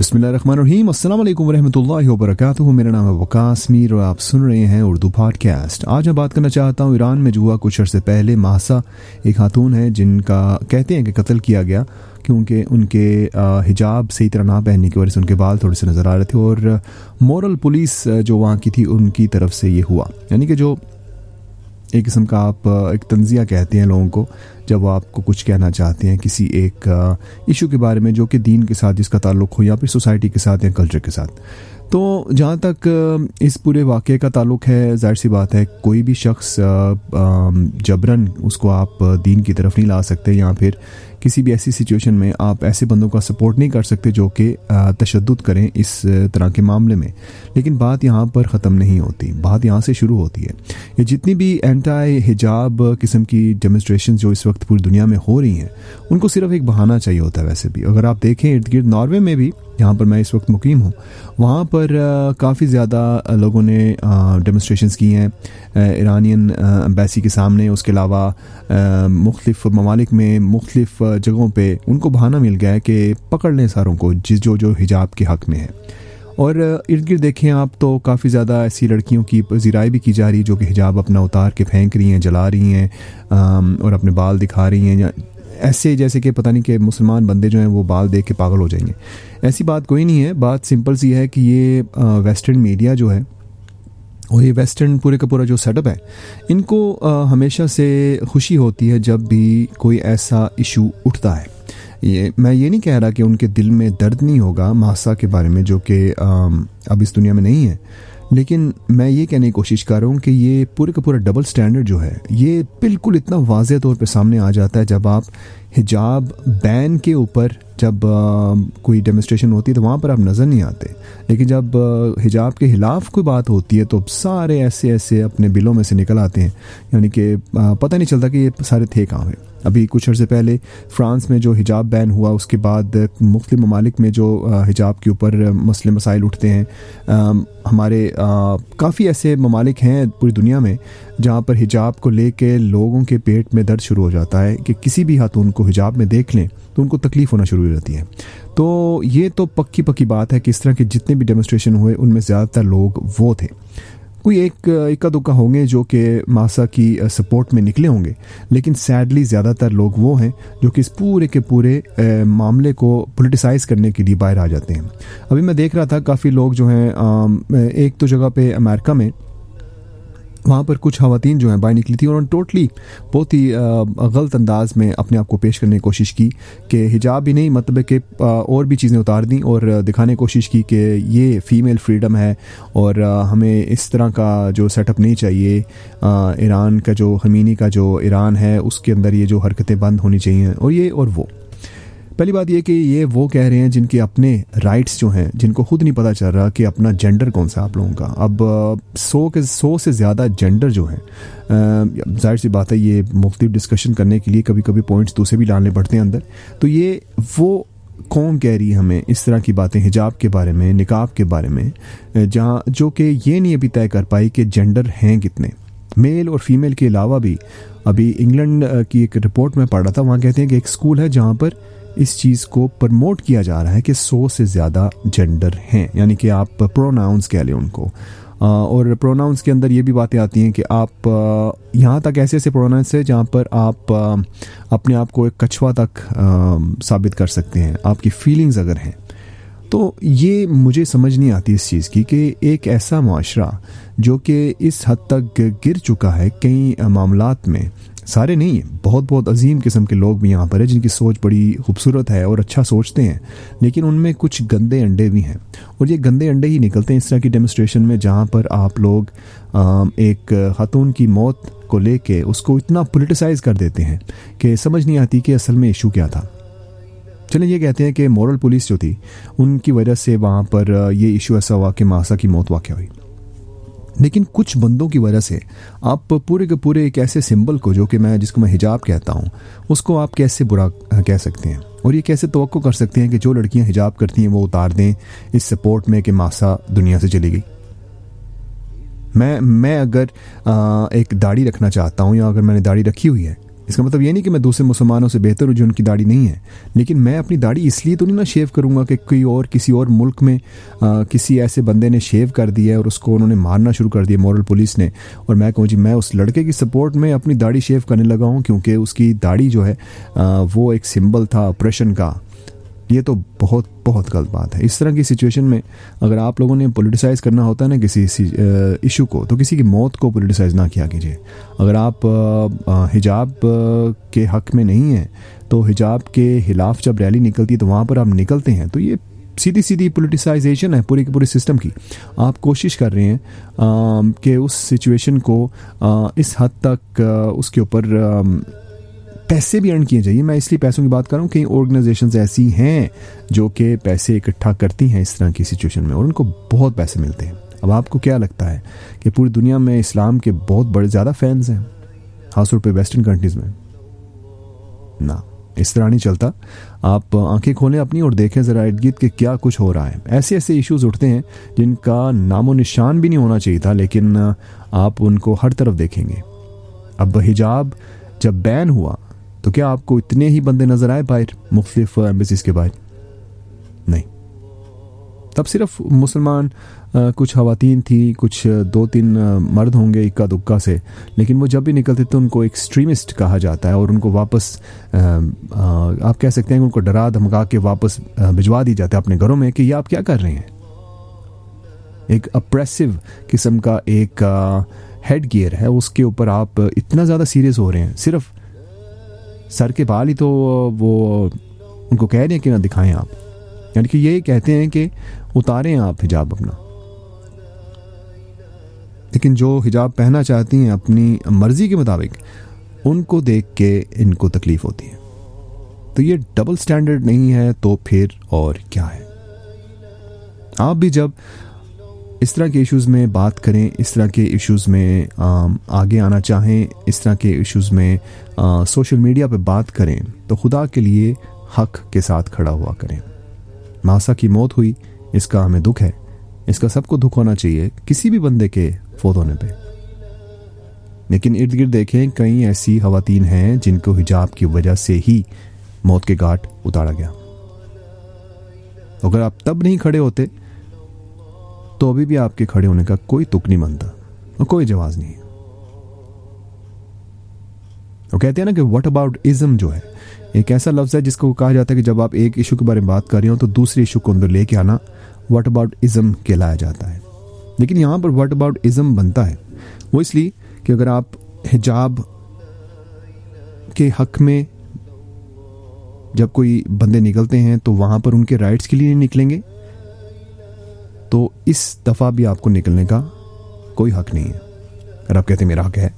بسم اللہ الرحمن الرحیم۔ السلام علیکم ورحمۃ اللہ وبرکاتہ۔ میرا نام ہے وکاس میر اور آپ سن رہے ہیں اردو پاڈ کاسٹ آج میں بات کرنا چاہتا ہوں ایران میں جو ہوا کچھ عرصے پہلے، ماسا ایک خاتون ہے جن کا کہتے ہیں کہ قتل کیا گیا کیونکہ ان کے حجاب صحیح طرح نہ پہننے کی وجہ سے ان کے بال تھوڑے سے نظر آ رہے تھے اور مورل پولیس جو وہاں کی تھی ان کی طرف سے یہ ہوا۔ یعنی کہ جو ایک قسم کا آپ ایک تنزیہ کہتے ہیں لوگوں کو۔ جب وہ آپ کو کچھ کہنا چاہتے ہیں کسی ایک ایشو کے بارے میں جو کہ دین کے ساتھ جس کا تعلق ہو یا پھر سوسائٹی کے ساتھ یا کلچر کے ساتھ۔ تو جہاں تک اس پورے واقعے کا تعلق ہے، ظاہر سی بات ہے، کوئی بھی شخص جبرن اس کو آپ دین کی طرف نہیں لا سکتے یا پھر کسی بھی ایسی سچویشن میں آپ ایسے بندوں کا سپورٹ نہیں کر سکتے جو کہ تشدد کریں اس طرح کے معاملے میں۔ لیکن بات یہاں پر ختم نہیں ہوتی۔ بات یہاں سے شروع ہوتی ہے۔ یہ جتنی بھی اینٹائی حجاب قسم کی ڈیمونسٹریشن جو اس وقت پوری دنیا میں ہو رہی ہیں، ان کو صرف ایک بہانہ چاہیے ہوتا ہے ویسے بھی۔ اگر آپ دیکھیں ارد گرد ناروے میں بھی جہاں پر میں اس وقت مقیم ہوں۔ وہاں پر کافی زیادہ لوگوں نے ڈیمونسٹریشنس کی ہیں۔ ایرانین امبیسی کے سامنے، اس کے علاوہ مختلف ممالک میں مختلف جگہوں پہ ان کو بہانہ مل گیا ہے کہ پکڑ لیں ساروں کو، جس جو جو حجاب کے حق میں ہے۔ اور ارد گرد دیکھیں آپ تو کافی زیادہ ایسی لڑکیوں کی زیرائی بھی کی جا رہی ہے جو کہ حجاب اپنا اتار کے پھینک رہی ہیں، جلا رہی ہیں اور اپنے بال دکھا رہی ہیں ایسے جیسے کہ پتہ نہیں کہ مسلمان بندے جو ہیں وہ بال دیکھ کے پاگل ہو جائیں گے۔ ایسی بات کوئی نہیں ہے، بات سمپل سی ہے کہ یہ ویسٹرن میڈیا جو ہے، اور یہ ویسٹرن پورے کا پورا جو سیٹ اپ ہے، ان کو ہمیشہ سے خوشی ہوتی ہے جب بھی کوئی ایسا ایشو اٹھتا ہے۔ یہ میں یہ نہیں کہہ رہا کہ ان کے دل میں درد نہیں ہوگا ماسا کے بارے میں جو کہ اب اس دنیا میں نہیں ہے۔ لیکن میں یہ کہنے کی کوشش کر رہا ہوں کہ یہ پورے کا پورا ڈبل سٹینڈرڈ جو ہے، یہ بالکل اتنا واضح طور پہ سامنے آ جاتا ہے جب آپ حجاب بین کے اوپر جب کوئی ڈیمونسٹریشن ہوتی ہے تو وہاں پر آپ نظر نہیں آتے۔ لیکن جب حجاب کے خلاف کوئی بات ہوتی ہے تو سارے ایسے ایسے اپنے بلوں میں سے نکل آتے ہیں۔ یعنی کہ پتہ نہیں چلتا کہ یہ سارے تھے کہاں ہوئے ابھی کچھ عرصے پہلے فرانس میں جو حجاب بین ہوا، اس کے بعد مختلف ممالک میں جو حجاب کے اوپر مسئلے مسائل اٹھتے ہیں۔ ہمارے کافی ایسے ممالک ہیں پوری دنیا میں جہاں پر حجاب کو لے کے لوگوں کے پیٹ میں درد شروع ہو جاتا ہے کہ کسی بھی ہاتھوں کو حجاب میں دیکھ لیں تو ان کو تکلیف ہونا شروع ہو جاتی ہے۔ تو یہ تو پکی پکی بات ہے کہ اس طرح کے جتنے بھی ڈیمونسٹریشن ہوئے، ان میں زیادہ تر لوگ وہ تھے۔ کوئی ایک اکا دکا ہوں گے جو کہ ماسا کی سپورٹ میں نکلے ہوں گے، لیکن سیڈلی زیادہ تر لوگ وہ ہیں جو کہ اس پورے کے پورے معاملے کو پولیٹیسائز کرنے کے لیے باہر آ جاتے ہیں۔ ابھی میں دیکھ رہا تھا، کافی لوگ جو ہیں ایک تو جگہ پہ امریکہ میں وہاں پر کچھ خواتین جو ہیں باہر نکلی تھی انہوں نے ٹوٹلی بہت ہی غلط انداز میں اپنے آپ کو پیش کرنے کی کوشش کی کہ حجاب ہی نہیں مطلب کہ اور بھی چیزیں اتار دیں اور دکھانے کی کوشش کی کہ یہ فیمیل فریڈم ہے اور ہمیں اس طرح کا جو سیٹ اپ نہیں چاہیے۔ ایران کا جو، خمینی کا جو ایران ہے، اس کے اندر یہ جو حرکتیں بند ہونی چاہیے اور یہ اور وہ۔ پہلی بات یہ کہ یہ وہ کہہ رہے ہیں جن کے اپنے رائٹس جو ہیں، جن کو خود نہیں پتہ چل رہا کہ اپنا جینڈر کون سا آپ لوگوں کا۔ اب، سو کے، سو سے زیادہ جینڈر جو ہیں ظاہر سی بات ہے یہ مختلف ڈسکشن کرنے کے لیے کبھی کبھی پوائنٹس دوسرے بھی ڈالنے پڑتے ہیں اندر۔ تو یہ وہ قوم کہہ رہی ہے ہمیں اس طرح کی باتیں حجاب کے بارے میں نکاب کے بارے میں جہاں جو کہ یہ نہیں ابھی طے کر پائی کہ جینڈر ہیں کتنے۔ میل اور فیمیل کے علاوہ بھی، ابھی انگلینڈ کی ایک رپورٹ میں پڑھ رہا تھا، وہاں کہتے ہیں کہ ایک اسکول ہے جہاں پر اس چیز کو پرموٹ کیا جا رہا ہے کہ سو سے زیادہ جینڈر ہیں یعنی کہ آپ پروناؤنس کہہ لیں ان کو۔ اور پروناؤنس کے اندر یہ بھی باتیں آتی ہیں کہ آپ یہاں تک ایسے ایسے پروناؤنس ہے جہاں پر آپ اپنے آپ کو ایک کچھوا تک ثابت کر سکتے ہیں۔ آپ کی فیلنگز اگر ہیں۔ تو یہ مجھے سمجھ نہیں آتی اس چیز کی کہ ایک ایسا معاشرہ جو کہ اس حد تک گر چکا ہے کئی معاملات میں سارے نہیں ہیں بہت بہت عظیم قسم کے لوگ بھی یہاں پر ہیں جن کی سوچ بڑی خوبصورت ہے اور اچھا سوچتے ہیں، لیکن ان میں کچھ گندے انڈے بھی ہیں۔ اور یہ گندے انڈے ہی نکلتے ہیں اس طرح کی ڈیمونسٹریشن میں جہاں پر آپ لوگ ایک خاتون کی موت کو لے کے اس کو اتنا پولیٹیسائز کر دیتے ہیں کہ سمجھ نہیں آتی کہ اصل میں ایشو کیا تھا۔ چلیں یہ کہتے ہیں کہ مورل پولیس جو تھی، ان کی وجہ سے وہاں پر یہ ایشو ایسا ہوا کہ ماسا کی موت واقع ہوئی۔ لیکن کچھ بندوں کی وجہ سے آپ پورے کے پورے ایک ایسے سمبل کو جو کہ میں جس کو میں حجاب کہتا ہوں، اس کو آپ کیسے برا کہہ سکتے ہیں؟ اور یہ کیسے توقع کر سکتے ہیں کہ جو لڑکیاں حجاب کرتی ہیں وہ اتار دیں اس سپورٹ میں کہ ماسا دنیا سے چلی گئی؟ میں میں اگر ایک داڑھی رکھنا چاہتا ہوں یا اگر میں نے داڑھی رکھی ہوئی ہے اس کا مطلب یہ نہیں کہ میں دوسرے مسلمانوں سے بہتر ہوں جو ان کی داڑھی نہیں ہے، لیکن میں اپنی داڑھی اس لیے تو نہیں نہ شیو کروں گا کہ کوئی اور، کسی اور ملک میں کسی ایسے بندے نے شیو کر دیا ہے اور اس کو انہوں نے مارنا شروع کر دیا، مورل پولیس نے۔ اور میں کہوں جی میں اس لڑکے کی سپورٹ میں اپنی داڑھی شیو کرنے لگا ہوں کیونکہ اس کی داڑھی جو ہے وہ ایک سمبل تھا اپریشن کا۔ یہ تو بہت بہت غلط بات ہے۔ اس طرح کی سچویشن میں اگر آپ لوگوں نے پولیٹیسائز کرنا ہوتا ہے نا کسی ایشو کو، تو کسی کی موت کو پولیٹیسائز نہ کیا کیجیے اگر آپ حجاب کے حق میں نہیں ہیں، تو حجاب کے خلاف جب ریلی نکلتی ہے تو وہاں پر آپ نکلتے ہیں۔ تو یہ سیدھی سیدھی پولیٹیسائزیشن ہے پوری کی پوری سسٹم کی۔ آپ کوشش کر رہے ہیں کہ اس سچویشن کو اس حد تک اس کے اوپر پیسے بھی ارن کیے جائیے۔ میں اس لیے پیسوں کی بات کروں کئی آرگنائزیشنز ایسی ہیں جو کہ پیسے اکٹھا کرتی ہیں اس طرح کی سچویشن میں اور ان کو بہت پیسے ملتے ہیں۔ اب آپ کو کیا لگتا ہے کہ پوری دنیا میں اسلام کے بہت بڑے زیادہ فینز ہیں؟ خاص طور پہ ویسٹرن کنٹریز میں۔ نہ، اس طرح نہیں چلتا۔ آپ آنکھیں کھولیں اپنی اور دیکھیں ذرا ارد گرد کہ کیا کچھ ہو رہا ہے۔ ایسے ایسے ایشوز اٹھتے ہیں جن کا نام و نشان بھی نہیں ہونا چاہیے تھا، لیکن آپ ان کو ہر طرف دیکھیں گے۔ اب حجاب جب بین ہوا تو کیا آپ کو اتنے ہی بندے نظر آئے باہر مختلف ایمبیسیز کے باہر؟ نہیں۔ تب صرف مسلمان کچھ خواتین تھی کچھ دو تین مرد ہوں گے اکا دکا سے، لیکن وہ جب بھی نکلتے تو ان کو ایکسٹریمسٹ کہا جاتا ہے اور ان کو واپس آپ کہہ سکتے ہیں ان کو ڈرا دھمکا کے واپس بھجوا دی جاتے اپنے گھروں میں کہ یہ آپ کیا کر رہے ہیں؟ ایک اپریسو قسم کا ایک ہیڈ گیئر ہے، اس کے اوپر آپ اتنا زیادہ سیریس ہو رہے ہیں۔ صرف سر کے بال ہی تو وہ ان کو کہہ رہے ہیں کہ نہ دکھائیں آپ۔ یعنی کہ یہ کہتے ہیں کہ اتاریں آپ حجاب اپنا۔ لیکن جو حجاب پہننا چاہتی ہیں اپنی مرضی کے مطابق، ان کو دیکھ کے ان کو تکلیف ہوتی ہے۔ تو یہ ڈبل سٹینڈرڈ نہیں ہے تو پھر اور کیا ہے؟ آپ بھی جب اس طرح کے ایشوز میں بات کریں، اس طرح کے ایشوز میں آگے آنا چاہیں، اس طرح کے ایشوز میں سوشل میڈیا پہ بات کریں تو خدا کے لیے حق کے ساتھ کھڑا ہوا کریں۔ ماسا کی موت ہوئی، اس کا ہمیں دکھ ہے۔ اس کا سب کو دکھ ہونا چاہیے، کسی بھی بندے کے فوت ہونے پہ۔ لیکن ارد گرد دیکھیں، کئی ایسی خواتین ہیں جن کو حجاب کی وجہ سے ہی موت کے گاٹ اتارا گیا۔ اگر آپ تب نہیں کھڑے ہوتے تو ابھی بھی آپ کے کھڑے ہونے کا کوئی تک نہیں بنتا اور کوئی جواز نہیں ہے۔ وہ کہتے ہیں نا کہ واٹ اباؤٹ ازم جو ہے؟ ایک ایسا لفظ ہے جس کو کہا جاتا ہے کہ جب آپ ایک ایشو کے بارے میں بات کر رہے ہو تو دوسرے ایشو کو اندر لے کے آنا واٹ اباؤٹ ازم کہلایا جاتا ہے۔ لیکن یہاں پر واٹ اباؤٹ ازم بنتا ہے۔ وہ اس لیے کہ اگر آپ حجاب کے حق میں جب کوئی بندے نکلتے ہیں تو وہاں پر ان کے رائٹس کے لیے نکلیں گے۔ تو اس دفعہ بھی آپ کو نکلنے کا کوئی حق نہیں ہے۔ اگر آپ کہتے ہیں میرا حق ہے۔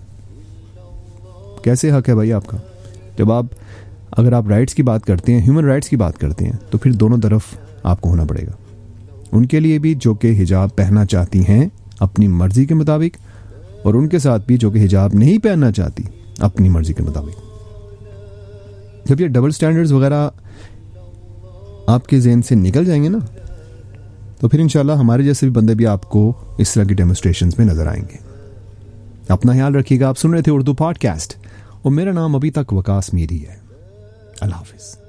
کیسے حق ہے بھائی آپ کا؟ جب آپ، اگر آپ رائٹس کی بات کرتے ہیں، ہیومن رائٹس کی بات کرتے ہیں، تو پھر دونوں طرف آپ کو ہونا پڑے گا۔ ان کے لیے بھی جو کہ حجاب پہننا چاہتی ہیں، اپنی مرضی کے مطابق، اور ان کے ساتھ بھی جو کہ حجاب نہیں پہننا چاہتی، اپنی مرضی کے مطابق۔ جب یہ ڈبل سٹینڈرڈز وغیرہ آپ کے ذہن سے نکل جائیں گے نا تو پھر انشاءاللہ ہمارے جیسے بھی بندے بھی آپ کو اس طرح کی ڈیمونسٹریشنز میں نظر آئیں گے۔ اپنا خیال رکھیے گا، آپ سن رہے تھے اردو پوڈ کاسٹ اور میرا نام ابھی تک وکاس میری ہے۔ اللہ حافظ۔